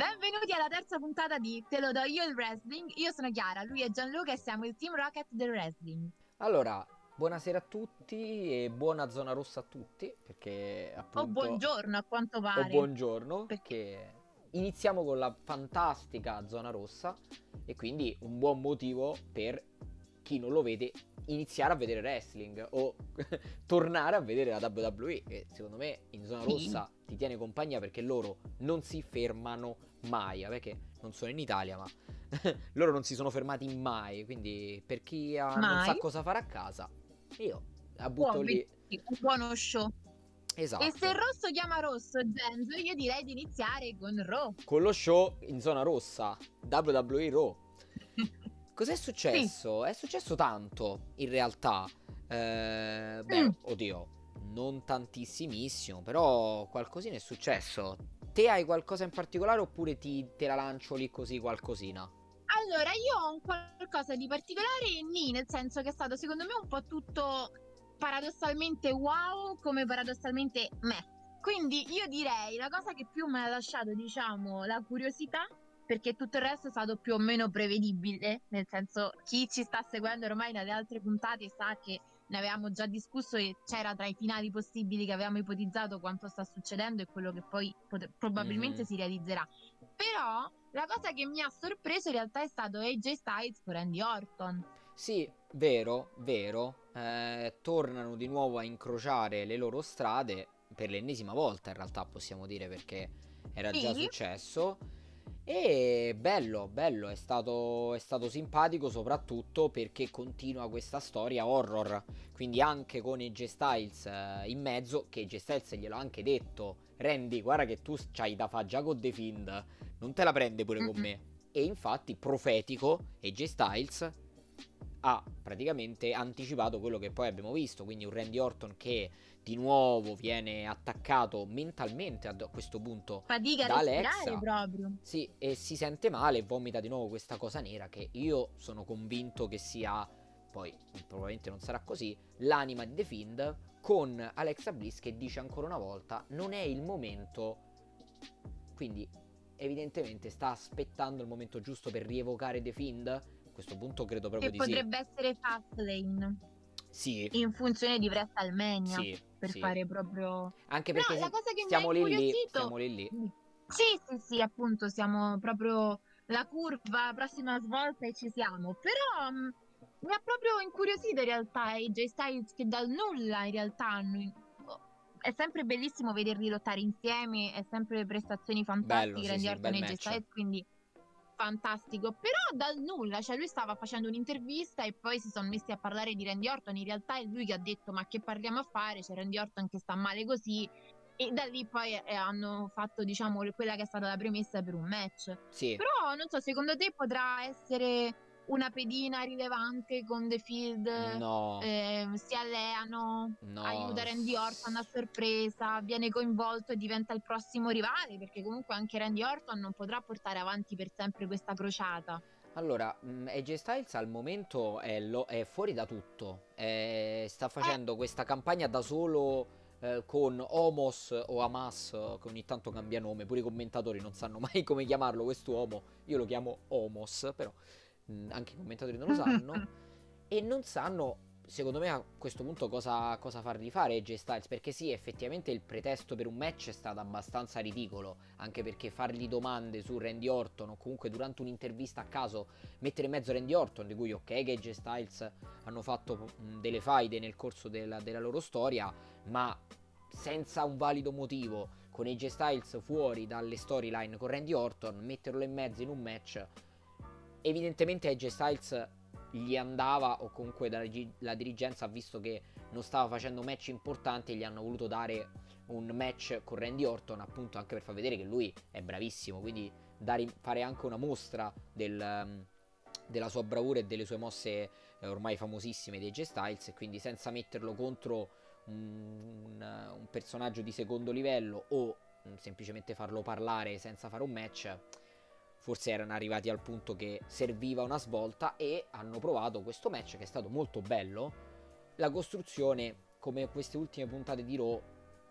Benvenuti alla terza puntata di Te lo do io il wrestling. Io sono Chiara, lui è Gianluca e siamo il Team Rocket del wrestling. Allora, buonasera a tutti e buona zona rossa a tutti, perché appunto... O buongiorno a quanto pare. O buongiorno, perché iniziamo con la fantastica zona rossa e quindi un buon motivo per chi non lo vede iniziare a vedere wrestling o tornare a vedere la WWE che secondo me in zona sì. rossa ti tiene compagnia perché loro non si fermano mai perché non sono in Italia ma loro non si sono fermati mai quindi per chi ha, non sa cosa fare a casa io la butto Buon, lì un buono show Esatto. E se il rosso chiama rosso Genzo, io direi di iniziare con Raw. Con lo show in zona rossa, WWE Raw. Cos'è successo? Sì. È successo tanto, in realtà. Eh, beh, mm. oddio, non tantissimissimo, però qualcosina è successo. Te hai qualcosa in particolare oppure ti, te la lancio lì così qualcosina? Allora, io ho un qualcosa di particolare nì, nel senso che è stato secondo me un po' tutto paradossalmente wow come paradossalmente me. Quindi io direi la cosa che più mi ha lasciato, diciamo, la curiosità perché tutto il resto è stato più o meno prevedibile, nel senso chi ci sta seguendo ormai nelle altre puntate sa che ne avevamo già discusso e c'era tra i finali possibili che avevamo ipotizzato quanto sta succedendo e quello che poi pot- probabilmente mm. si realizzerà. Però la cosa che mi ha sorpreso in realtà è stato AJ Styles con Randy Orton. Sì, vero, vero. Eh, tornano di nuovo a incrociare le loro strade per l'ennesima volta in realtà possiamo dire perché era sì. già successo e bello, bello, è stato, è stato simpatico soprattutto perché continua questa storia horror. Quindi anche con AJ Styles eh, in mezzo, che AJ Styles gliel'ho anche detto, Randy, guarda che tu c'hai da fare già con The Fiend, non te la prende pure con me. E infatti, profetico, AJ Styles ha praticamente anticipato quello che poi abbiamo visto, quindi un Randy Orton che di nuovo viene attaccato mentalmente a questo punto Fatica da Alexa. proprio. Sì, e si sente male e vomita di nuovo questa cosa nera che io sono convinto che sia poi probabilmente non sarà così, l'anima di The Fiend con Alexa Bliss che dice ancora una volta non è il momento quindi evidentemente sta aspettando il momento giusto per rievocare The Fiend a questo punto credo proprio che di sì. potrebbe essere Fastlane sì. in funzione di WrestleMania. Sì per sì. fare proprio... Anche perché no, la cosa che stiamo, lì lì, stiamo lì lì. Sì, sì, sì, appunto, siamo proprio la curva, prossima svolta e ci siamo. Però mh, mi ha proprio incuriosito in realtà AJ Styles che dal nulla in realtà hanno... È sempre bellissimo vederli lottare insieme, è sempre prestazioni fantastiche, Randy sì, Orton e AJ Styles, quindi fantastico, però dal nulla, cioè lui stava facendo un'intervista e poi si sono messi a parlare di Randy Orton, in realtà è lui che ha detto ma che parliamo a fare, c'è Randy Orton che sta male così e da lì poi eh, hanno fatto diciamo quella che è stata la premessa per un match. Sì. Però non so, secondo te potrà essere una pedina rilevante con The Field, no. eh, si alleano, no. aiuta Randy Orton a sorpresa, viene coinvolto e diventa il prossimo rivale, perché comunque anche Randy Orton non potrà portare avanti per sempre questa crociata. Allora, mm, AJ Styles al momento è, lo, è fuori da tutto, è, sta facendo eh. questa campagna da solo eh, con Homos o Hamas, che ogni tanto cambia nome, pure i commentatori non sanno mai come chiamarlo questo uomo, io lo chiamo Homos, però anche i commentatori non lo sanno, e non sanno, secondo me, a questo punto cosa, cosa fargli fare AJ Styles, perché sì, effettivamente il pretesto per un match è stato abbastanza ridicolo, anche perché fargli domande su Randy Orton o comunque durante un'intervista a caso mettere in mezzo Randy Orton, di cui ok che AJ Styles hanno fatto delle faide nel corso della, della loro storia, ma senza un valido motivo, con AJ Styles fuori dalle storyline con Randy Orton, metterlo in mezzo in un match evidentemente AJ Styles gli andava o comunque la dirigenza ha visto che non stava facendo match importanti e gli hanno voluto dare un match con Randy Orton appunto anche per far vedere che lui è bravissimo. Quindi dare, fare anche una mostra del, um, della sua bravura e delle sue mosse eh, ormai famosissime di AJ Styles. E quindi senza metterlo contro un, un, personaggio di secondo livello o um, semplicemente farlo parlare senza fare un match forse erano arrivati al punto che serviva una svolta e hanno provato questo match che è stato molto bello. La costruzione, come queste ultime puntate di Raw,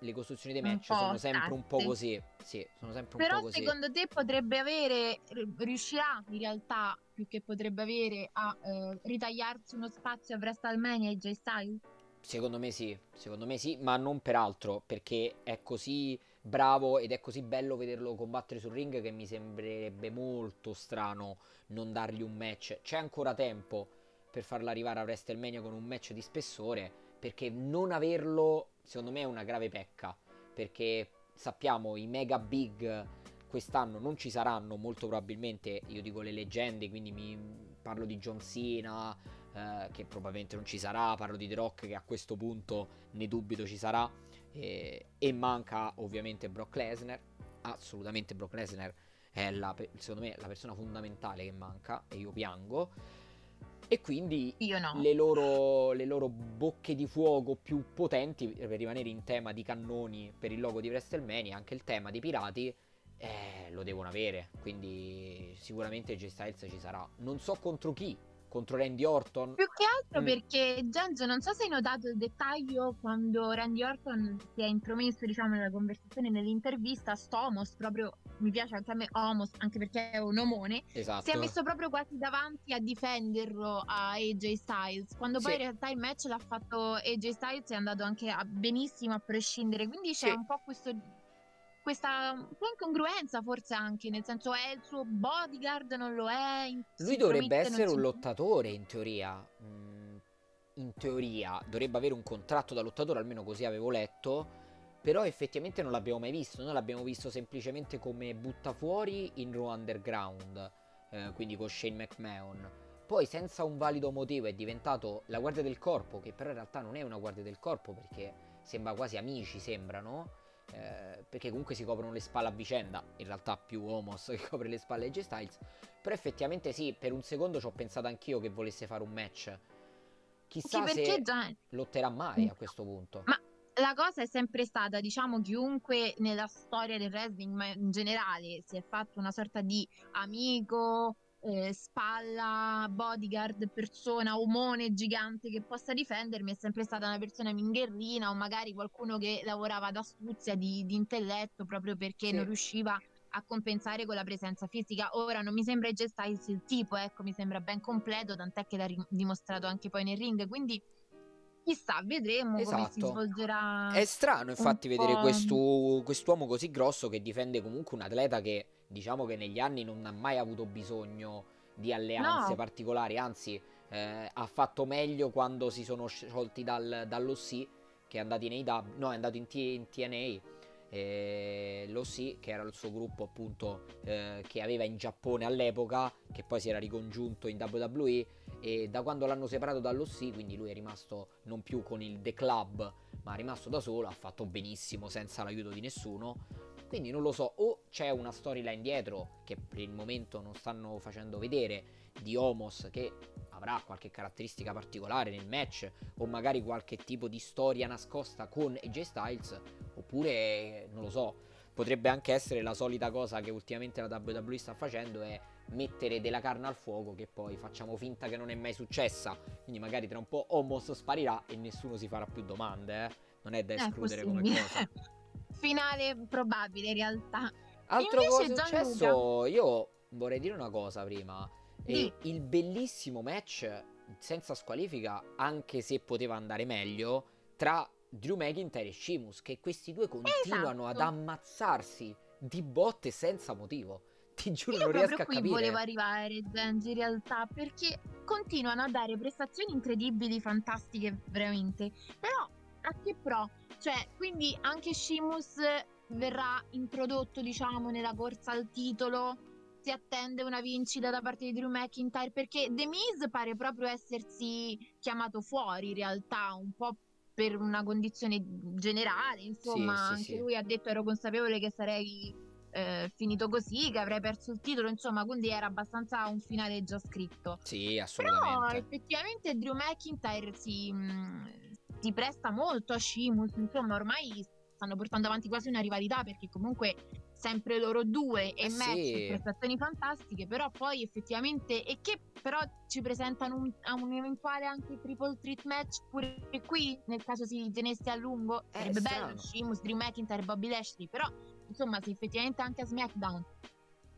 le costruzioni dei match sono sempre un po' così. Sì, sono sempre un Però po' così. secondo te potrebbe avere, riuscirà in realtà, più che potrebbe avere, a eh, ritagliarsi uno spazio a WrestleMania e J Styles? Secondo me sì, secondo me sì, ma non per altro, perché è così bravo ed è così bello vederlo combattere sul ring che mi sembrerebbe molto strano non dargli un match. C'è ancora tempo per farlo arrivare a WrestleMania con un match di spessore, perché non averlo secondo me è una grave pecca, perché sappiamo i mega big quest'anno non ci saranno molto probabilmente, io dico le leggende, quindi mi parlo di John Cena eh, che probabilmente non ci sarà, parlo di The Rock che a questo punto ne dubito ci sarà e, e manca ovviamente Brock Lesnar, assolutamente Brock Lesnar è la, secondo me la persona fondamentale che manca e io piango e quindi no. le, loro, le, loro, bocche di fuoco più potenti, per rimanere in tema di cannoni per il logo di WrestleMania, anche il tema dei pirati, eh, lo devono avere. Quindi sicuramente J Styles ci sarà. Non so contro chi, contro Randy Orton. Più che altro mm. perché Giangio, non so se hai notato il dettaglio quando Randy Orton si è intromesso, diciamo, nella conversazione, nell'intervista, Stomos, proprio mi piace anche a me Homos, anche perché è un omone, esatto. si è messo proprio quasi davanti a difenderlo a AJ Styles, quando poi sì. in realtà il match l'ha fatto AJ Styles è andato anche a benissimo a prescindere, quindi c'è sì. un po' questo questa un po' incongruenza forse anche, nel senso è il suo bodyguard, non lo è. Lui dovrebbe essere un lottatore in teoria. Mm, in teoria dovrebbe avere un contratto da lottatore, almeno così avevo letto. Però effettivamente non l'abbiamo mai visto, noi l'abbiamo visto semplicemente come butta fuori in Raw Underground, eh, quindi con Shane McMahon. Poi senza un valido motivo è diventato la guardia del corpo, che però in realtà non è una guardia del corpo perché sembra quasi amici, sembrano eh, perché comunque si coprono le spalle a vicenda, in realtà più Homos che copre le spalle a J Styles, però effettivamente sì, per un secondo ci ho pensato anch'io che volesse fare un match. Chissà se già... lotterà mai a questo punto. Ma la cosa è sempre stata, diciamo, chiunque nella storia del wrestling, ma in generale, si è fatto una sorta di amico, eh, spalla, bodyguard, persona, omone gigante che possa difendermi, è sempre stata una persona mingherrina o magari qualcuno che lavorava ad astuzia di, di intelletto proprio perché sì. non riusciva a compensare con la presenza fisica. Ora non mi sembra Styles il tipo, ecco, mi sembra ben completo, tant'è che l'ha ri- dimostrato anche poi nel ring, quindi chissà, vedremo esatto. come si esatto. svolgerà. È strano infatti vedere questo, quest'uomo così grosso che difende comunque un atleta che diciamo che negli anni non ha mai avuto bisogno di alleanze no. particolari, anzi eh, ha fatto meglio quando si sono sciolti dal, dall'OC che è andato in AW, no è andato in, T, in TNA eh, l'OC che era il suo gruppo appunto eh, che aveva in Giappone all'epoca che poi si era ricongiunto in WWE e da quando l'hanno separato dall'OC quindi lui è rimasto non più con il The Club ma è rimasto da solo ha fatto benissimo senza l'aiuto di nessuno. Quindi non lo so, o c'è una storyline dietro che per il momento non stanno facendo vedere di Homos che avrà qualche caratteristica particolare nel match o magari qualche tipo di storia nascosta con AJ Styles oppure non lo so, potrebbe anche essere la solita cosa che ultimamente la WWE sta facendo è mettere della carne al fuoco che poi facciamo finta che non è mai successa. Quindi magari tra un po' Homos sparirà e nessuno si farà più domande, eh? Non è da escludere come cosa. finale probabile in realtà. Altro cosa è successo, io vorrei dire una cosa prima. E il bellissimo match senza squalifica, anche se poteva andare meglio, tra Drew McIntyre e Sheamus, che questi due continuano esatto. ad ammazzarsi di botte senza motivo. Ti giuro, Io non riesco a capire. qui volevo arrivare, Genji, in realtà, perché continuano a dare prestazioni incredibili, fantastiche, veramente. Però, a che pro? Cioè, quindi anche Shimus verrà introdotto, diciamo, nella corsa al titolo. Si attende una vincita da parte di Drew McIntyre perché The Miz pare proprio essersi chiamato fuori in realtà, un po' per una condizione generale, insomma, sì, sì, anche sì. lui ha detto ero consapevole che sarei eh, finito così, che avrei perso il titolo, insomma, quindi era abbastanza un finale già scritto. Sì, assolutamente. Però effettivamente Drew McIntyre si, mm, si presta molto a Shimus, insomma ormai stanno portando avanti quasi una rivalità perché comunque sempre loro due e Eh match sì. prestazioni fantastiche, però poi effettivamente e che però ci presentano un, a un eventuale anche triple threat match pure qui nel caso si tenesse a lungo Eh, sarebbe strano. bello Sheamus, Drew McIntyre, Bobby Lashley, però insomma se effettivamente anche a SmackDown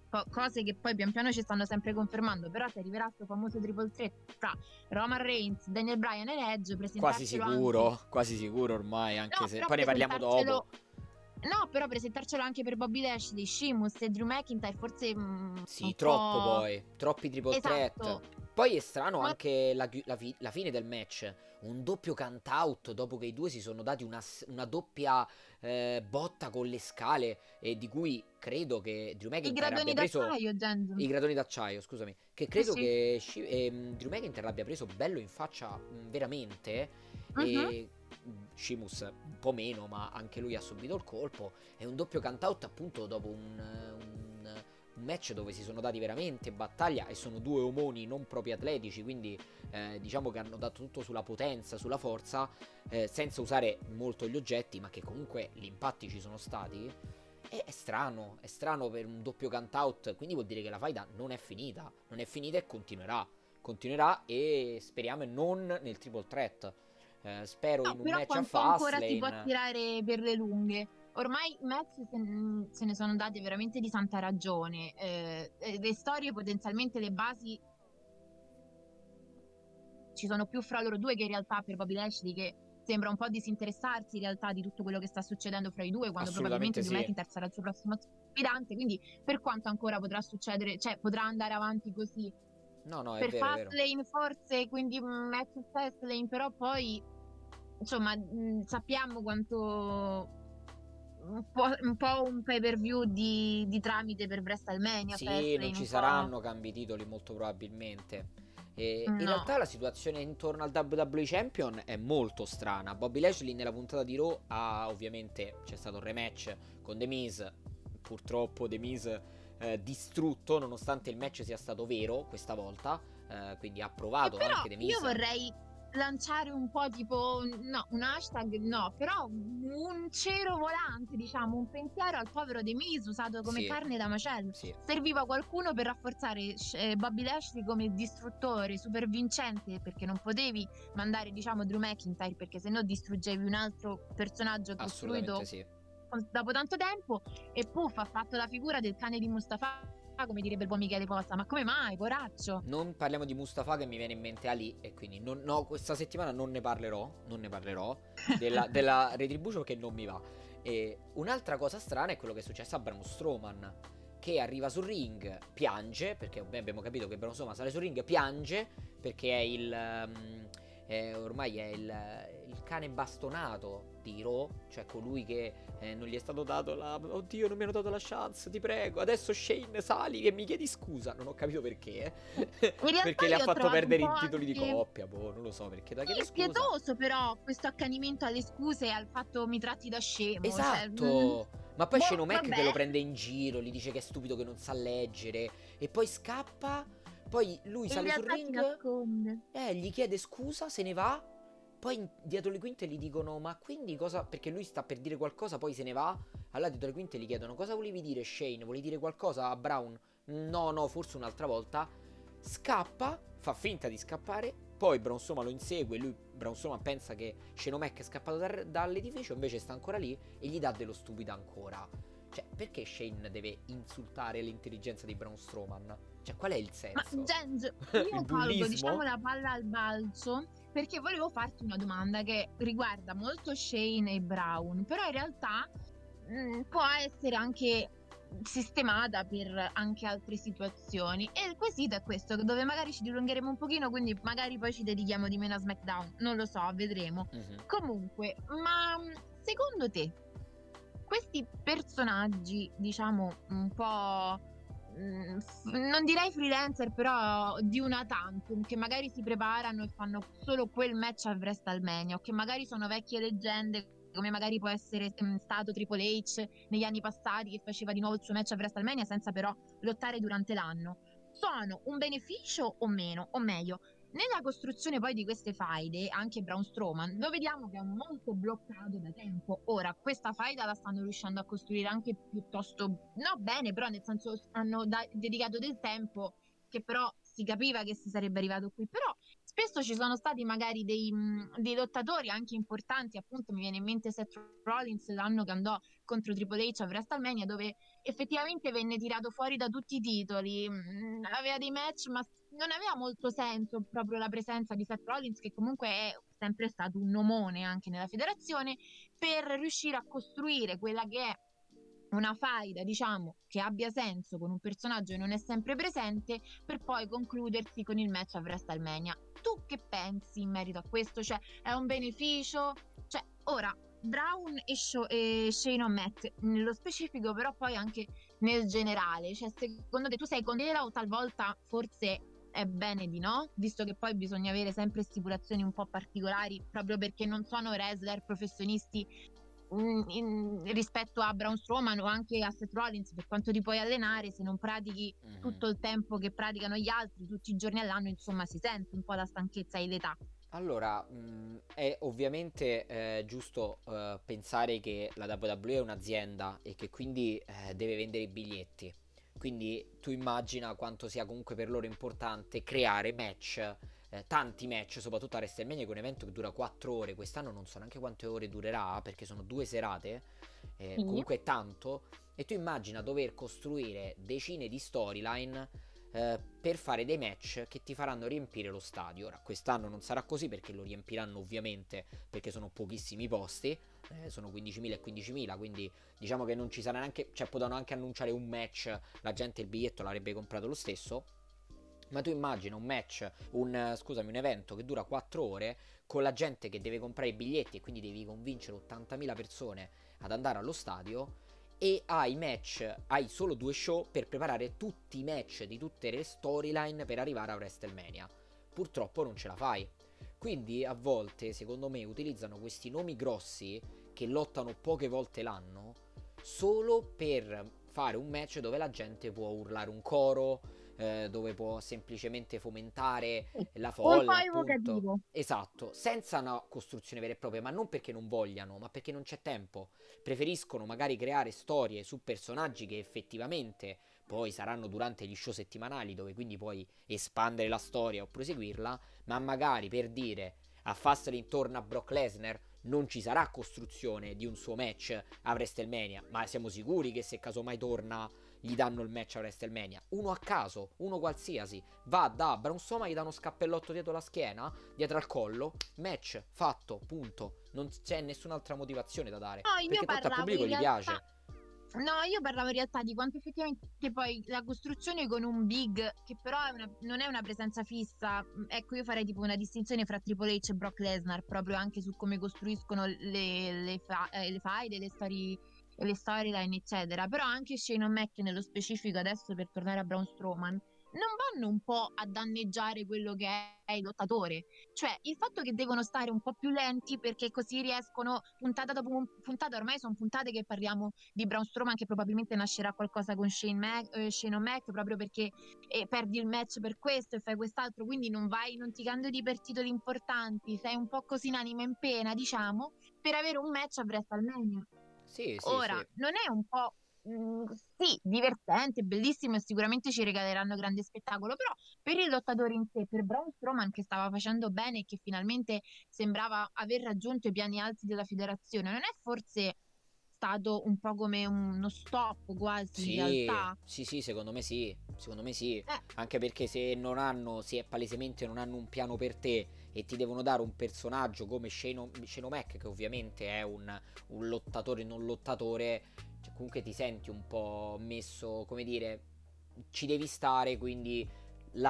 co- cose che poi pian piano ci stanno sempre confermando, però se arriverà questo famoso triple threat fra Roman Reigns, Daniel Bryan e Edge, Quasi presentarcelo anche- sicuro, quasi sicuro ormai, anche No, se poi ne parliamo dopo. No, però presentarcelo anche per Bobby Lashley, Sheamus e Drew McIntyre forse mm, Sì, troppo po'- poi, troppi triple Esatto. threat. Poi è strano Ma- anche la, la fi- la fine del match, un doppio count out dopo che i due si sono dati una, una doppia eh, botta con le scale e di cui credo che Drew McIntyre abbia preso i gradoni d'acciaio, scusami, che credo sì. che Sci- ehm, Drew McIntyre l'abbia preso bello in faccia mh, veramente Mhm. e mh, Sheamus un po' meno, ma anche lui ha subito il colpo. È un doppio count out appunto dopo un, un- un match dove si sono dati veramente battaglia e sono due omoni non proprio atletici, quindi eh, diciamo che hanno dato tutto sulla potenza, sulla forza, eh, senza usare molto gli oggetti, ma che comunque gli impatti ci sono stati. E è strano, è strano per un doppio count out, quindi vuol dire che la faida non è finita, non è finita e continuerà. Continuerà e speriamo non nel triple threat. Eh, spero No, in un però match a quanto ancora si può tirare per le lunghe. Ormai i match se, ne sono dati veramente di santa ragione. eh, e le storie, potenzialmente le basi, ci sono più fra loro due che in realtà per Bobby Lashley che sembra un po' disinteressarsi in realtà di tutto quello che sta succedendo fra i due quando probabilmente Drew sì. McIntyre sarà il suo prossimo sfidante. Quindi per quanto ancora potrà succedere, cioè potrà andare avanti così No, no, per è vero. Fastlane forse, quindi mm, match Fastlane, però poi insomma mh, sappiamo quanto un po', un po' un pay per view di, di tramite per WrestleMania. Sì, Fastlane, non un ci saranno cambi titoli molto probabilmente. E in No. realtà la situazione intorno al WWE Champion è molto strana. Bobby Lashley nella puntata di Raw ha ovviamente c'è stato un rematch con The Miz. Purtroppo The Miz eh, distrutto nonostante il match sia stato vero questa volta. eh, quindi ha provato però anche Miz. io vorrei lanciare un po' tipo no, un hashtag no, però un cero volante, diciamo, un pensiero al povero De Miz usato come Sì. carne da macello. Sì. Serviva qualcuno per rafforzare eh, Bobby Lashley come distruttore super vincente perché non potevi mandare diciamo Drew McIntyre perché sennò distruggevi un altro personaggio costruito Assolutamente sì. Dopo tanto tempo e puff ha fatto la figura del cane di Mustafa come direbbe il buon Michele Pozza ma come mai poraccio Non parliamo di Mustafa che mi viene in mente Ali e quindi non- no, questa settimana non ne parlerò, non ne parlerò della, della Retribution che non mi va. E un'altra cosa strana è quello che è successo a Braun Strowman che arriva sul ring, piange, perché abbiamo capito che Braun Strowman sale sul ring, piange perché è il... ehm, è- ormai è il, il cane bastonato di Raw, cioè colui che eh, non gli è stato dato la... Oddio, non mi hanno dato la chance, ti prego. Adesso Shane sali e mi chiedi scusa. Non ho capito perché. eh. perché le ha fatto perdere i titoli di anche- coppia. Boh, non lo so perché da chiede è scusa. spietoso però questo accanimento alle scuse e al fatto mi tratti da scemo cioè, Esatto. mm, Ma poi Boh, Shane O'Mac vabbè. che lo prende in giro, gli dice che è stupido che non sa leggere. E poi scappa. Poi lui sale sul ring. Eh, gli chiede scusa, se ne va. Poi in- dietro le quinte gli dicono: Ma quindi cosa? Perché lui sta per dire qualcosa, poi se ne va. Allora dietro le quinte gli chiedono: Cosa volevi dire, Shane? Volevi dire qualcosa a Brown? No, no, forse un'altra volta. Scappa, fa finta di scappare. Poi Braun Strowman lo insegue. Lui, Braun Strowman, pensa che Shane O'Mac è scappato dal- dall'edificio. Invece sta ancora lì e gli dà dello stupido ancora. Cioè, perché Shane deve insultare l'intelligenza di Braun Strowman? Cioè, qual è il ma senso? Genz Il io colgo diciamo la palla al balzo perché volevo farti una domanda che riguarda molto Shane e Brown però in realtà mm, può essere anche sistemata per anche altre situazioni e il quesito è questo dove magari ci dilungheremo un pochino quindi magari poi ci dedichiamo di meno a SmackDown non lo so vedremo Mhm. Comunque, ma mm, secondo te questi personaggi, diciamo, un po'. Mm, non direi freelancer, però di una tantum, che magari si preparano e fanno solo quel match a WrestleMania, o che magari sono vecchie leggende, come magari può essere mm, stato Triple H negli anni passati, che faceva di nuovo il suo match a WrestleMania senza però lottare durante l'anno. Sono un beneficio o meno? O meglio, nella costruzione poi di queste faide, anche Braun Strowman, lo vediamo che è molto bloccato da tempo. Ora, questa faida la stanno riuscendo a costruire anche piuttosto, no bene, però nel senso hanno da- dedicato del tempo che però si capiva che si sarebbe arrivato qui. Però spesso ci sono stati magari dei, dei, lottatori anche importanti, appunto mi viene in mente Seth Rollins l'anno che andò contro Triple H a WrestleMania dove effettivamente venne tirato fuori da tutti i titoli, aveva dei match ma non aveva molto senso proprio la presenza di Seth Rollins che comunque è sempre stato un nomone anche nella federazione per riuscire a costruire quella che è una faida, diciamo, che abbia senso con un personaggio che non è sempre presente, per poi concludersi con il match a WrestleMania. Tu che pensi in merito a questo? Cioè, è un beneficio? Cioè, ora, Brown e, Sho- e Shane O'Mac, nello specifico, però poi anche nel generale, cioè, secondo te tu sei con o talvolta forse è bene di no, visto che poi bisogna avere sempre stipulazioni un po' particolari proprio perché non sono wrestler professionisti in, in, rispetto a Braun Strowman o anche a Seth Rollins per quanto ti puoi allenare se non pratichi mm-hmm. tutto il tempo che praticano gli altri tutti i giorni all'anno insomma si sente un po' la stanchezza e l'età allora, mh, è ovviamente eh, giusto eh, pensare che la WWE è un'azienda e che quindi eh, deve vendere i biglietti. Quindi tu immagina quanto sia comunque per loro importante creare match eh, tanti match, soprattutto a WrestleMania, che è un evento che dura 4 ore. Quest'anno non so neanche quante ore durerà, perché sono due serate. Eh. Comunque è tanto. E tu immagina dover costruire decine di storyline eh, per fare dei match che ti faranno riempire lo stadio. Ora, quest'anno non sarà così perché lo riempiranno ovviamente perché sono pochissimi posti, eh, sono 15.000 e 15.000, quindi diciamo che non ci sarà neanche, cioè potranno anche annunciare un match, la gente il biglietto l'avrebbe comprato lo stesso. Ma tu immagina un match, un, scusami, un evento che dura 4 ore con la gente che deve comprare i biglietti e quindi devi convincere 80.000 persone ad andare allo stadio e hai match, hai solo due show per preparare tutti i match di tutte le storyline per arrivare a WrestleMania. Purtroppo non ce la fai. Quindi a volte, secondo me, utilizzano questi nomi grossi che lottano poche volte l'anno solo per fare un match dove la gente può urlare un coro, eh, dove può semplicemente fomentare la folla. Appunto. Esatto, senza una costruzione vera e propria, ma non perché non vogliano, ma perché non c'è tempo. Preferiscono magari creare storie su personaggi che effettivamente poi saranno durante gli show settimanali, dove quindi puoi espandere la storia o proseguirla, ma magari per dire a Fastlane intorno a Brock Lesnar non ci sarà costruzione di un suo match a WrestleMania, ma siamo sicuri che se casomai torna gli danno il match a WrestleMania. Uno a caso, uno qualsiasi, va da Braun Strowman, gli dà uno scappellotto dietro la schiena, dietro al collo, match fatto, punto. Non c'è nessun'altra motivazione da dare. No, perché tanto al pubblico gli piace. No, io parlavo in realtà di quanto effettivamente poi la costruzione con un big, che però è una, non è una presenza fissa, ecco io farei tipo una distinzione fra Triple H e Brock Lesnar, proprio anche su come costruiscono le, le, fa, eh, le faide, le storie le storyline, eccetera. Però anche Shane O'Mac nello specifico, adesso per tornare a Braun Strowman, non vanno un po' a danneggiare quello che è il lottatore. Cioè, il fatto che devono stare un po' più lenti perché così riescono, puntata dopo puntata, ormai sono puntate che parliamo di Braun Strowman che probabilmente nascerà qualcosa con Shane, Mac, eh, Shane O'Mac proprio perché eh, perdi il match per questo e fai quest'altro, quindi non vai, non ti candidi per titoli importanti, sei un po' così in anima in pena, diciamo, per avere un match a WrestleMania. Sì, sì, Ora, sì. non è un po'... Mh, mm, sì, divertente, bellissimo e sicuramente ci regaleranno grande spettacolo, però per il lottatore in sé, per Braun Strowman che stava facendo bene e che finalmente sembrava aver raggiunto i piani alti della federazione, non è forse stato un po' come uno stop quasi sì, in realtà? Sì, sì, secondo me sì, secondo me sì, eh. anche perché se non hanno, se palesemente non hanno un piano per te e ti devono dare un personaggio come Shane, che ovviamente è un, un lottatore non lottatore, cioè comunque ti senti un po' messo, come dire, ci devi stare, quindi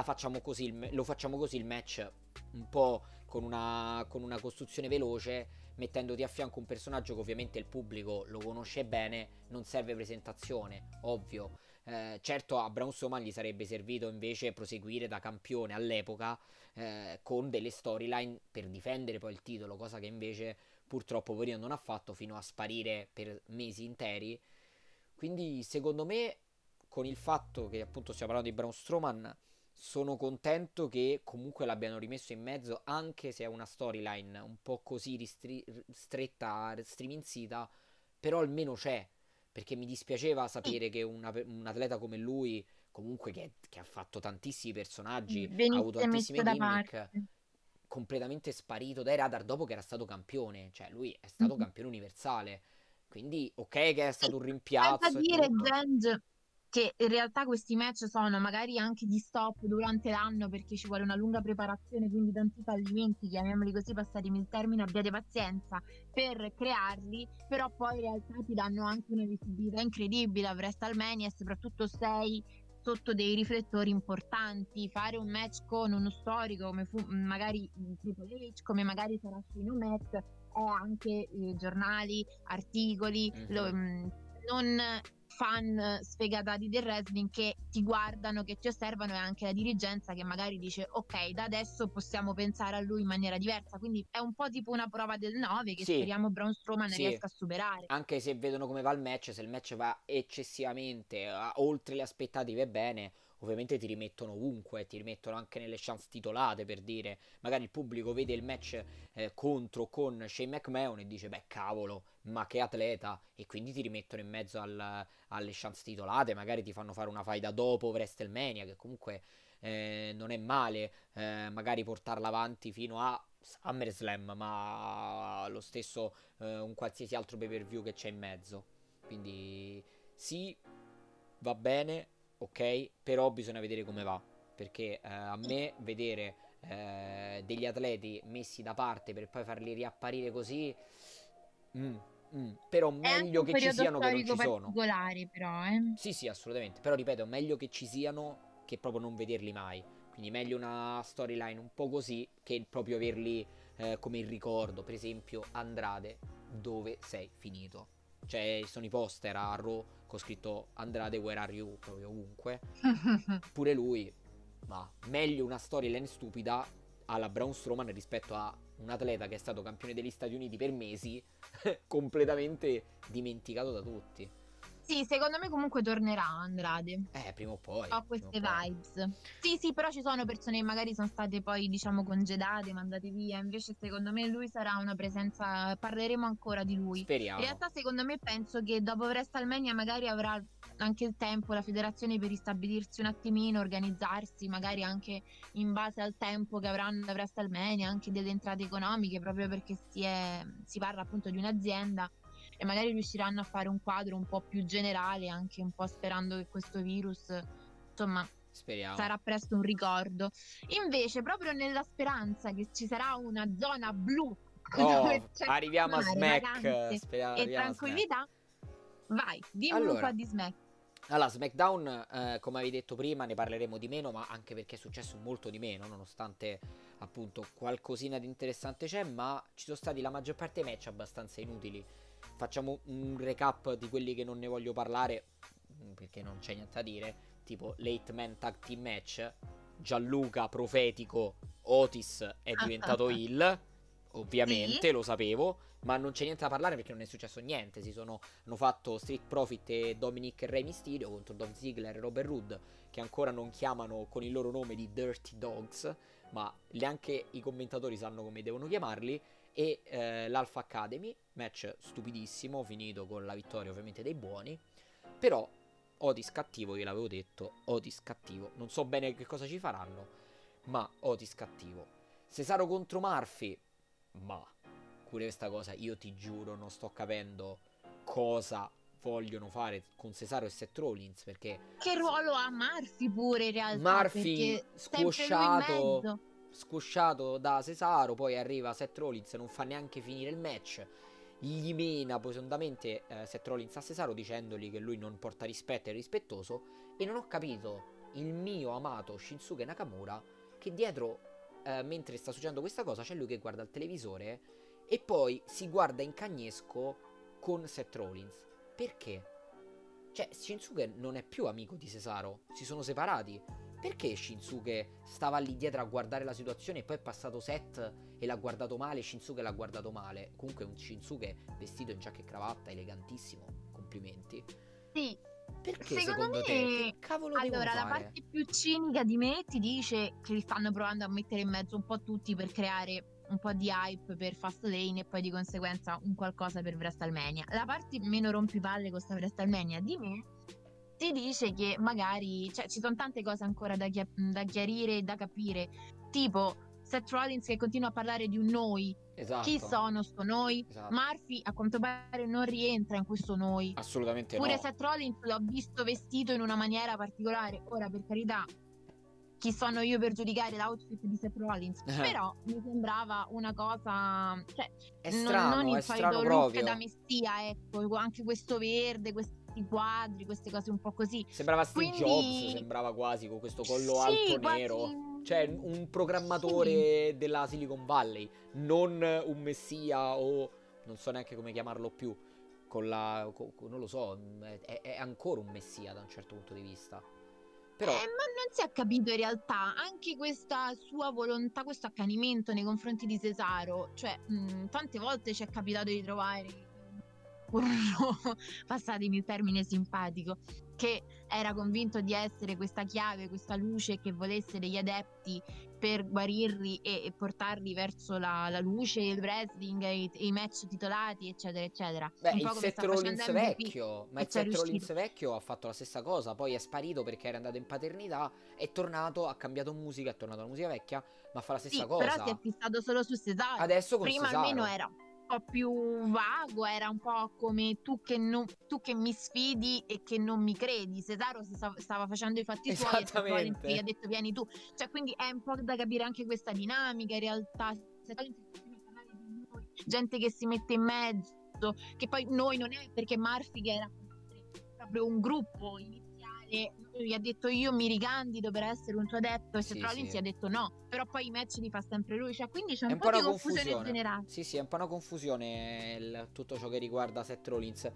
facciamo così, lo facciamo così il match un po' con una, con una costruzione veloce mettendoti a fianco un personaggio che ovviamente il pubblico lo conosce bene, non serve presentazione, ovvio. Eh, certo a Braun Strowman gli sarebbe servito invece proseguire da campione all'epoca eh, con delle storyline per difendere poi il titolo, cosa che invece purtroppo Poverino non ha fatto fino a sparire per mesi interi. Quindi secondo me con il fatto che appunto stiamo parlando di Braun Strowman sono contento che comunque l'abbiano rimesso in mezzo, anche se è una storyline un po' così ristri- stretta, striminzita, però almeno c'è. Perché mi dispiaceva sapere che una- un atleta come lui, comunque che, che ha fatto tantissimi personaggi, ha avuto Venisse tantissime gimmick, parte. completamente sparito dai radar dopo che era stato campione. Cioè, lui è stato Mhm. campione universale. Quindi, ok, che è stato un senza rimpiazzo e dire. Genge, che in realtà questi match sono magari anche di stop durante l'anno perché ci vuole una lunga preparazione, quindi tanti fallimenti, chiamiamoli così, passatemi il termine, abbiate pazienza per crearli, però poi in realtà ti danno anche una visibilità incredibile a WrestleMania e soprattutto sei sotto dei riflettori importanti, fare un match con uno storico come fu magari Triple H, come magari sarà Shane O'Mac, è anche eh, giornali, articoli, lo- Mhm. mh, non fan sfegatati del wrestling che ti guardano, che ti osservano e anche la dirigenza che magari dice ok, da adesso possiamo pensare a lui in maniera diversa. Quindi è un po' tipo una prova del 9 che Sì, speriamo Braun Strowman sì. riesca a superare. Anche se vedono come va il match, se il match va eccessivamente oltre le aspettative bene, ovviamente ti rimettono ovunque, ti rimettono anche nelle chance titolate per dire, magari il pubblico vede il match eh, contro con Shane McMahon e dice, beh cavolo, ma che atleta, e quindi ti rimettono in mezzo al- alle chance titolate, magari ti fanno fare una faida dopo WrestleMania, che comunque eh, non è male, eh, magari portarla avanti fino a SummerSlam, ma lo stesso eh, un qualsiasi altro pay per view che c'è in mezzo. Quindi sì, va bene, ok, però bisogna vedere come va. Perché eh, a me vedere eh, degli atleti messi da parte per poi farli riapparire così, mm, mm, però meglio che ci siano che non ci sono. però, eh. Sì, sì, assolutamente. Però ripeto, meglio che ci siano che proprio non vederli mai. Quindi meglio una storyline un po' così che proprio averli eh, come il ricordo. Per esempio, Andrade, dove sei finito? Cioè, sono i poster a Raw con scritto Andrade, where are you? Proprio ovunque. Pure lui, ma meglio una storyline stupida alla Braun Strowman rispetto a un atleta che è stato campione degli Stati Uniti per mesi, completamente dimenticato da tutti. Sì, secondo me comunque tornerà Andrade. Eh, prima o poi. Ho queste poi. vibes. Sì, sì, però ci sono persone che magari sono state poi, diciamo, congedate, mandate via. Invece, secondo me, lui sarà una presenza. Parleremo ancora di lui. In Speriamo. realtà, secondo me, penso che dopo WrestleMania magari avrà anche il tempo, la federazione per ristabilirsi un attimino, organizzarsi, magari anche in base al tempo che avranno da WrestleMania, anche delle entrate economiche, proprio perché si, è- si parla appunto di un'azienda e magari riusciranno a fare un quadro un po' più generale, anche un po' sperando che questo virus, insomma, Speriamo. sarà presto un ricordo. Invece, proprio nella speranza che ci sarà una zona blu Oh, arriviamo a Smack. vacanze Speriamo, e a Smack. tranquillità, vai, dimmi un Allora. po' di Smack. Allora, SmackDown, eh, come avevi detto prima, ne parleremo di meno, ma anche perché è successo molto di meno, nonostante appunto qualcosina di interessante c'è, ma ci sono stati la maggior parte dei match abbastanza inutili. Facciamo un recap di quelli che non ne voglio parlare, mm, perché non c'è niente da dire, tipo Late Man Tag Team Match, Gianluca profetico, Otis è diventato il, ovviamente, Sì. lo sapevo, ma non c'è niente da parlare perché non è successo niente, si sono hanno fatto Street Profit e Dominic e Rey Mysterio contro Don Ziggler e Robert Roode che ancora non chiamano con il loro nome di Dirty Dogs ma neanche i commentatori sanno come devono chiamarli e eh, l'Alpha Academy match stupidissimo finito con la vittoria ovviamente dei buoni però Otis cattivo io l'avevo detto Otis cattivo non so bene che cosa ci faranno ma Otis cattivo Cesaro contro Murphy ma pure questa cosa io ti giuro non sto capendo cosa vogliono fare con Cesaro e Seth Rollins perché Che ruolo ha Murphy pure in realtà? Murphy squosciato. Squosciato da Cesaro poi arriva Seth Rollins non fa neanche finire il match. Gli mena profondamente eh, Seth Rollins a Cesaro dicendogli che lui non porta rispetto e rispettoso. E non ho capito il mio amato Shinsuke Nakamura che dietro eh, mentre sta succedendo questa cosa c'è lui che guarda il televisore e poi si guarda in cagnesco con Seth Rollins. Perché? Cioè, Shinsuke non è più amico di Cesaro, si sono separati. Perché Shinsuke stava lì dietro a guardare la situazione e poi è passato Seth e l'ha guardato male, Shinsuke l'ha guardato male. Comunque un Shinsuke vestito in giacca e cravatta, elegantissimo, complimenti. Sì, Perché Secondo secondo te? me, Che cavolo allora, la parte più cinica di me ti dice che li stanno provando a mettere in mezzo un po' tutti per creare un po' di hype per Fastlane e poi di conseguenza un qualcosa per WrestleMania. La parte meno rompipalle con sta WrestleMania di me ti dice che magari cioè, ci sono tante cose ancora da, chia- da chiarire e da capire, tipo Seth Rollins che continua a parlare di un noi, Esatto. chi sono sto noi? Esatto. Murphy a quanto pare non rientra in questo noi. Assolutamente Pure no. Seth Rollins l'ho visto vestito in una maniera particolare. Ora, per carità, chi sono io per giudicare l'outfit di Seth Rollins? Eh. Però mi sembrava una cosa. Cioè, È non- strano, non, il è solito look da messia, ecco. Anche questo verde, questi quadri, queste cose un po' così. Sembrava Steve Quindi- Jobs, sembrava quasi con questo collo Sì, alto quasi- nero. Cioè, un programmatore della Silicon Valley, non un messia o non so neanche come chiamarlo più. Con la. co- co- non lo so, è, è ancora un messia da un certo punto di vista. Però. Eh, ma non si è capito in realtà anche questa sua volontà, questo accanimento nei confronti di Cesaro. Cioè, mh, tante volte ci è capitato di trovare un passatemi il termine simpatico, che era convinto di essere questa chiave, questa luce che volesse degli adepti per guarirli e, e portarli verso la, la luce, il wrestling, i, i match titolati, eccetera, eccetera. Beh, il Seth Rollins vecchio, ma il Seth Rollins vecchio ha fatto la stessa cosa, poi è sparito perché era andato in paternità, è tornato, ha cambiato musica, è tornato alla musica vecchia, ma fa la stessa Sì, cosa. però si è fissato solo su Cesaro. Adesso con Prima Cesaro. almeno era po' più vago, era un po' come tu che, non- tu che mi sfidi e che non mi credi. Cesaro stava facendo i fatti suoi e gli ha detto vieni tu. Cioè, quindi è un po' da capire anche questa dinamica in realtà. Seth Rollins continua a parlare di noi, gente che si mette in mezzo, che poi noi non è perché Murphy che era proprio un gruppo iniziale gli ha detto io mi ricandido per essere un tuo adepto e Sì, Seth Rollins sì. ha detto no però poi i match li fa sempre lui cioè quindi c'è un, un po' po' di una confusione, confusione. generale Sì, sì, è un po' una confusione il- tutto ciò che riguarda Seth Rollins.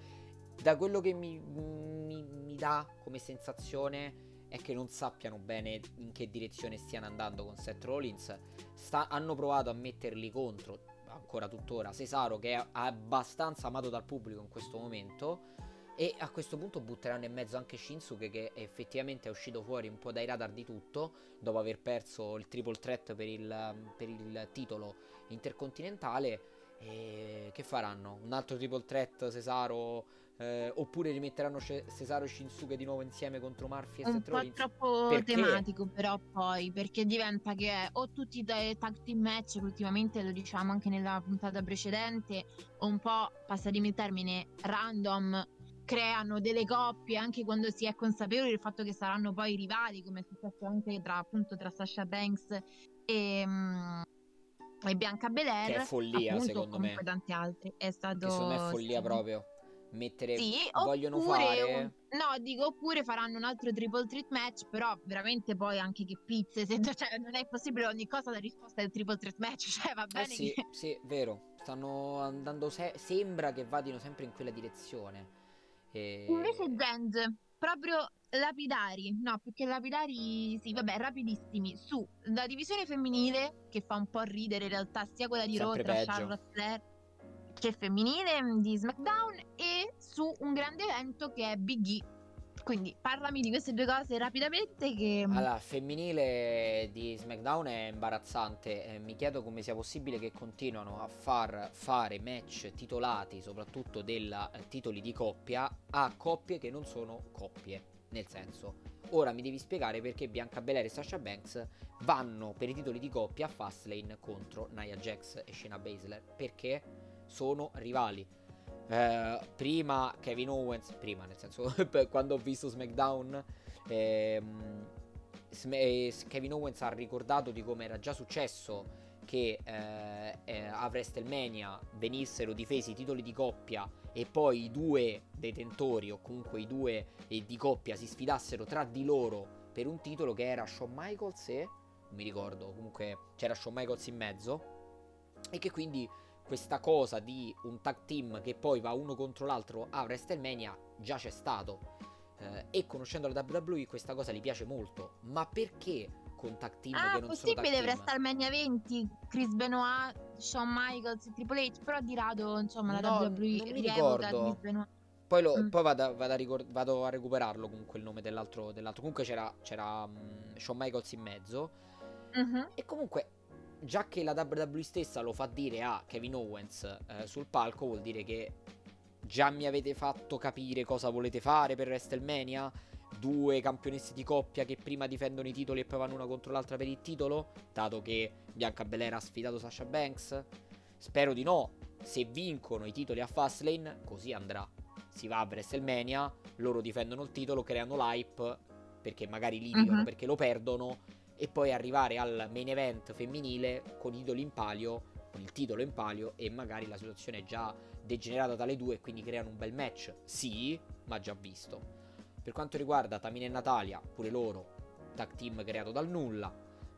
Da quello che mi, mi- mi dà come sensazione è che non sappiano bene in che direzione stiano andando con Seth Rollins. Sta- hanno provato a metterli contro, ancora tuttora, Cesaro che è abbastanza amato dal pubblico in questo momento. E a questo punto butteranno in mezzo anche Shinsuke che effettivamente è uscito fuori un po' dai radar di tutto dopo aver perso il triple threat per il, per il titolo intercontinentale. E che faranno? Un altro triple threat Cesaro? eh, oppure rimetteranno Ce- Cesaro e Shinsuke di nuovo insieme contro Murphy e un Seth Rollins? troppo Perché? tematico però poi perché diventa che o tutti dai tag team match ultimamente lo diciamo anche nella puntata precedente o un po' passatemi il termine random creano delle coppie anche quando si è consapevoli del fatto che saranno poi rivali come è successo anche tra appunto tra Sasha Banks e, mm, e Bianca Belair Che è follia, appunto, secondo me. tanti altri è stato Che secondo me è follia sì. proprio. Mettere Sì, vogliono fare un- no, dico oppure faranno un altro triple threat match, però veramente poi anche che pizze, se, cioè, non è possibile ogni cosa la risposta il triple threat match, cioè va Eh bene sì, che sì, vero. Stanno andando se- sembra che vadino sempre in quella direzione. E... invece Gens proprio lapidari, no, perché lapidari sì, vabbè, rapidissimi su la divisione femminile che fa un po' ridere in realtà sia quella di Raw tra. Charlotte Flair che femminile mm, di SmackDown e su un grande evento che è Big E. Quindi parlami di queste due cose rapidamente che Allora, femminile di SmackDown è imbarazzante. Eh, mi chiedo come sia possibile che continuano a far fare match titolati, soprattutto della eh, titoli di coppia, a coppie che non sono coppie. Nel senso, ora mi devi spiegare perché Bianca Belair e Sasha Banks vanno per i titoli di coppia a Fastlane contro Nia Jax e Shayna Baszler. Perché sono rivali. Eh, prima Kevin Owens, prima nel senso quando ho visto SmackDown, ehm, eh, Kevin Owens ha ricordato di come era già successo che eh, eh, a WrestleMania venissero difesi i titoli di coppia e poi i due detentori o comunque i due eh, di coppia si sfidassero tra di loro per un titolo che era Shawn Michaels e non mi ricordo comunque c'era Shawn Michaels in mezzo e che quindi questa cosa di un tag team che poi va uno contro l'altro a WrestleMania già c'è stato. Eh, e conoscendo la WWE questa cosa gli piace molto. Ma perché con tag team Ah, che non sono tag possibile team? WrestleMania 20, Chris Benoit, Shawn Michaels, Triple H, però di rado, insomma, la No, WWE non mi ricordo. Poi, lo, Mm. poi vado, a- vado a ricor- vado a recuperarlo comunque il nome dell'altro. dell'altro. Comunque c'era, c'era mm, Shawn Michaels in mezzo. Mhm. E comunque, già che la WWE stessa lo fa dire a Kevin Owens eh, sul palco, vuol dire che già mi avete fatto capire cosa volete fare per WrestleMania? Due campionesse di coppia che prima difendono i titoli e poi vanno una contro l'altra per il titolo? Dato che Bianca Belair ha sfidato Sasha Banks? Spero di no. Se vincono i titoli a Fastlane, così andrà. Si va a WrestleMania, loro difendono il titolo, creano l'hype, perché magari litigano Mhm. perché lo perdono, e poi arrivare al main event femminile con i titoli in palio, con il titolo in palio, e magari la situazione è già degenerata dalle due e quindi creano un bel match. Sì, ma già visto. Per quanto riguarda Tamina e Natalia, pure loro, tag team creato dal nulla,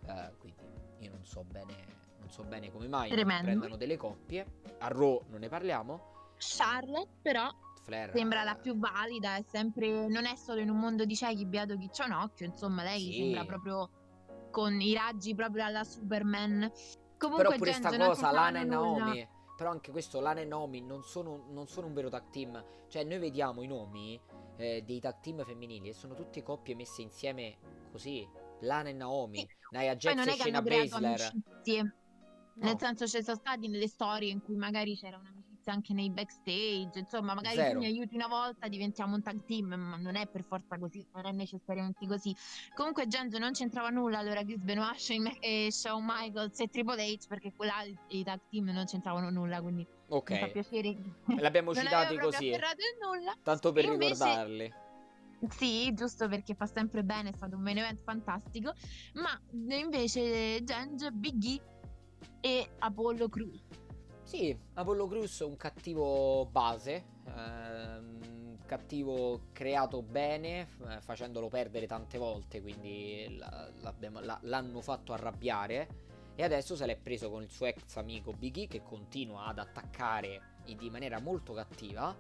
eh, quindi io non so bene, non so bene come mai prendano delle coppie. A Raw non ne parliamo. Charlotte, però, Flair sembra la più valida. È sempre. Non è solo in un mondo di ciechi, beato chi c'ha un occhio. Insomma, lei Sì. sembra proprio con i raggi proprio alla Superman. Però Comunque, pure Jen, sta non cosa, Lana e nulla. Naomi. Però anche questo, Lana e Naomi non sono, non sono un vero tag team. Cioè, noi vediamo i nomi eh, dei tag team femminili e sono tutte coppie messe insieme così. Lana e Naomi, Sì. Poi Jax e Shayna Baszler. amicizie. No. Nel senso, ci sono stati nelle storie in cui magari c'era un'amicizia anche nei backstage. Insomma, magari Zero. tu mi aiuti una volta, diventiamo un tag team, ma non è per forza così, non è necessariamente così. Comunque, Genzo non c'entrava nulla allora Chris Benoit, Shane- e Shawn Michaels e Triple H, perché quella i tag team non c'entravano nulla. Quindi mi fa Ok, piacere. l'abbiamo citati proprio così. afferrato in nulla. Tanto per E invece- ricordarli. Sì, giusto perché fa sempre bene, è stato un main event fantastico. Ma invece Genge, Big E e Apollo Crews. Sì, Apollo Crews è un cattivo base, ehm, cattivo creato bene, facendolo perdere tante volte, quindi l'hanno fatto arrabbiare. E adesso se l'è preso con il suo ex amico Big E che continua ad attaccare di maniera molto cattiva.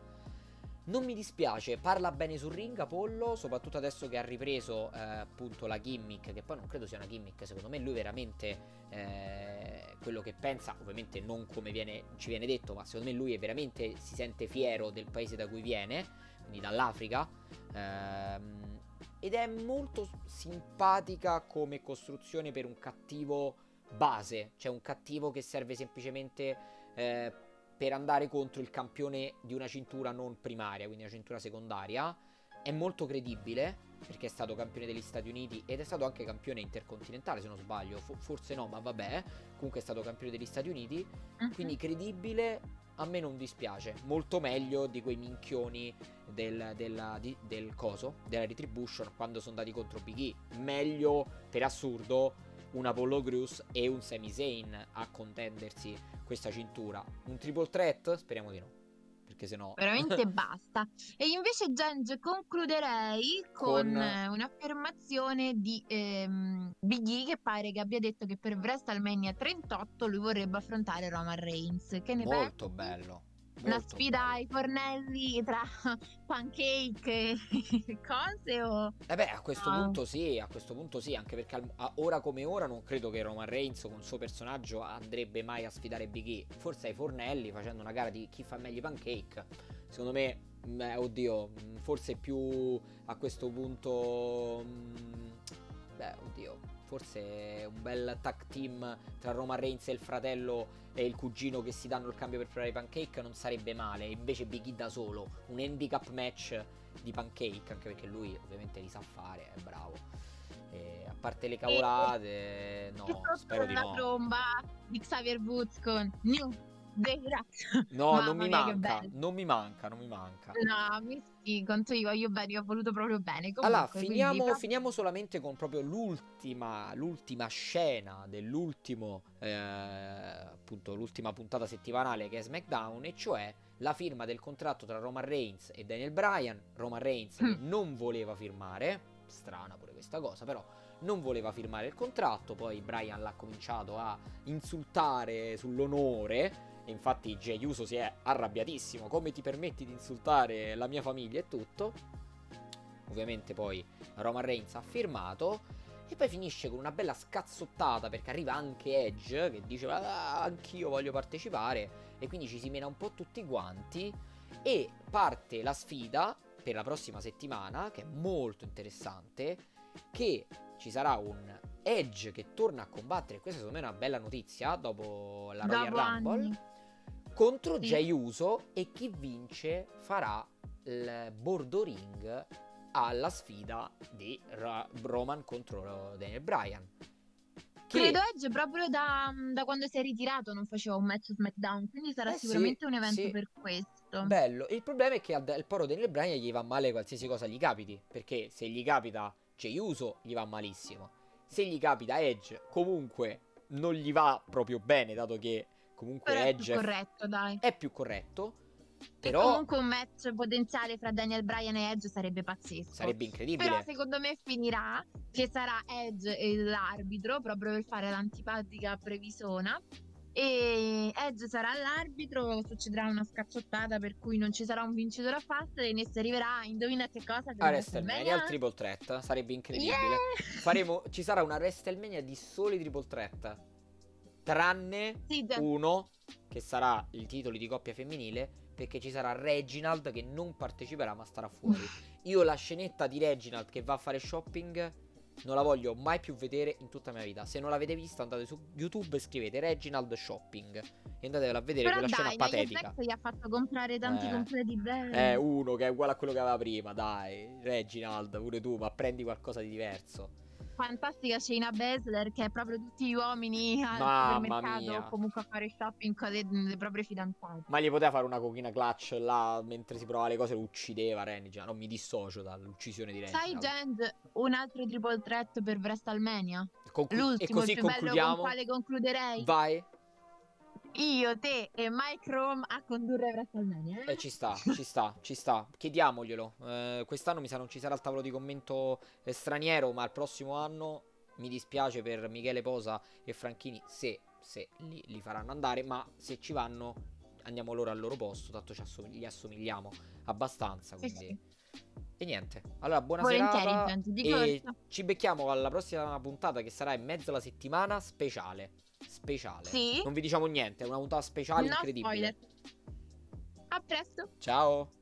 Non mi dispiace, parla bene sul ring Apollo, soprattutto adesso che ha ripreso eh, appunto la gimmick, che poi non credo sia una gimmick, secondo me lui veramente eh, quello che pensa, ovviamente non come viene, ci viene detto, ma secondo me lui è veramente si sente fiero del paese da cui viene, quindi dall'Africa. ehm, ed è molto simpatica come costruzione per un cattivo base, cioè un cattivo che serve semplicemente eh, per andare contro il campione di una cintura non primaria, quindi una cintura secondaria. È molto credibile perché è stato campione degli Stati Uniti ed è stato anche campione intercontinentale, se non sbaglio. Fo- forse no, ma vabbè. Comunque è stato campione degli Stati Uniti. Quindi credibile, a me non dispiace. Molto meglio di quei minchioni del, della- di- del coso, della Retribution, quando sono andati contro Big E. Meglio, per assurdo, un Apollo Crews e un Sami Zayn a contendersi questa cintura. Un triple threat? Speriamo di no. Perché sennò... veramente basta. E invece, Genge, concluderei con, Con- eh, un'affermazione di ehm, Big E che pare che abbia detto che per WrestleMania 38 lui vorrebbe affrontare Roman Reigns. Che ne Molto pensi? bello. Una molto sfida bello. ai fornelli tra pancake e cose o... Eh beh, a questo Ah. punto sì, a questo punto sì, anche perché a- ora come ora non credo che Roman Reigns con il suo personaggio andrebbe mai a sfidare Big E. Forse ai fornelli facendo una gara di chi fa meglio i pancake. Secondo me, mm, eh, oddio, mm, forse più a questo punto... mm, beh, oddio, forse un bel tag team tra Roman Reigns e il fratello e il cugino che si danno il cambio per preparare i pancake non sarebbe male. Invece Big E da solo, un handicap match di pancake, anche perché lui ovviamente li sa fare, è bravo. E a parte le cavolate, no, e sotto spero di la no. tromba di Xavier Woods con New Day No, Mamma non mi mia, manca, non mi manca, non mi manca. No, mi sì, quanto io voglio bene, io ho voluto proprio bene. Comunque, Allora, quindi finiamo, proprio- finiamo solamente con proprio l'ultima, l'ultima scena dell'ultimo, eh, appunto, l'ultima puntata settimanale che è SmackDown, e cioè la firma del contratto tra Roman Reigns e Daniel Bryan. Roman Reigns Mm. non voleva firmare, strana pure questa cosa, però non voleva firmare il contratto, poi Bryan l'ha cominciato a insultare sull'onore. Infatti Jey Uso si è arrabbiatissimo. Come ti permetti di insultare la mia famiglia e tutto? Ovviamente poi Roman Reigns ha firmato. E poi finisce con una bella scazzottata perché arriva anche Edge che dice ah, anch'io voglio partecipare. E quindi ci si mena un po' tutti quanti. E parte la sfida per la prossima settimana, che è molto interessante, che ci sarà un Edge che torna a combattere, questa secondo me è una bella notizia, dopo la Royal Rumble. Contro Sì. Jey Uso e chi vince farà il bordo ring alla sfida di Ra- Roman contro Daniel Bryan. Che Credo Edge proprio da, da quando si è ritirato non faceva un match SmackDown, quindi sarà Eh sì, sicuramente un evento sì. per questo. bello. Il problema è che al, al poro Daniel Bryan gli va male qualsiasi cosa gli capiti, perché se gli capita Jey Uso gli va malissimo. Se gli capita Edge, comunque non gli va proprio bene, dato che comunque Però è Edge più è- corretto, dai. è più corretto. E Però comunque un match potenziale fra Daniel Bryan e Edge sarebbe pazzesco. sarebbe incredibile. Però secondo me finirà che sarà Edge e l'arbitro proprio per fare l'antipatica previsona. E Edge sarà l'arbitro, succederà una scazzottata per cui non ci sarà un vincitore a e si arriverà, indovina che cosa? a WrestleMania al triple threat sarebbe incredibile. Yeah! Faremo, ci sarà una WrestleMania di soli triple threat. Tranne uno che sarà il titolo di coppia femminile. Perché ci sarà Reginald che non parteciperà ma starà fuori. Io la scenetta di Reginald che va a fare shopping non la voglio mai più vedere in tutta la mia vita. Se non l'avete vista andate su YouTube e scrivete Reginald shopping e andatevela a vedere Però quella scena dai, Nia patetica. Jax gli ha fatto comprare tanti Eh. completi belli. Eh, uno che è uguale a quello che aveva prima, dai. Reginald, pure tu, ma prendi qualcosa di diverso. Fantastica Shayna Baszler che è proprio tutti gli uomini al Mamma supermercato mia. o comunque a fare shopping con le, le proprie fidanzate. Ma gli poteva fare una cochina clutch là mentre si provava le cose, lo uccideva Reginald. Non mi dissocio dall'uccisione di Sai Reginald. Jend, un altro triple threat per WrestleMania? Conclu- e L'ultimo, così il più bello concludiamo. con quale concluderei? Vai. Io, te e Mike Rome a condurre WrestleMania. Eh, ci sta, ci sta, ci sta. Chiediamoglielo. Eh, quest'anno mi sa non ci sarà il tavolo di commento eh, straniero, ma il prossimo anno mi dispiace per Michele Posa e Franchini se, se li, li faranno andare, ma se ci vanno andiamo loro al loro posto, tanto ci assomig- gli assomigliamo abbastanza, Sì, quindi... E niente. Allora, buona Volentieri, serata e ci becchiamo alla prossima puntata che sarà in mezzo alla settimana speciale. Speciale. Sì? Non vi diciamo niente, è una puntata speciale No incredibile. spoiler. A presto. Ciao.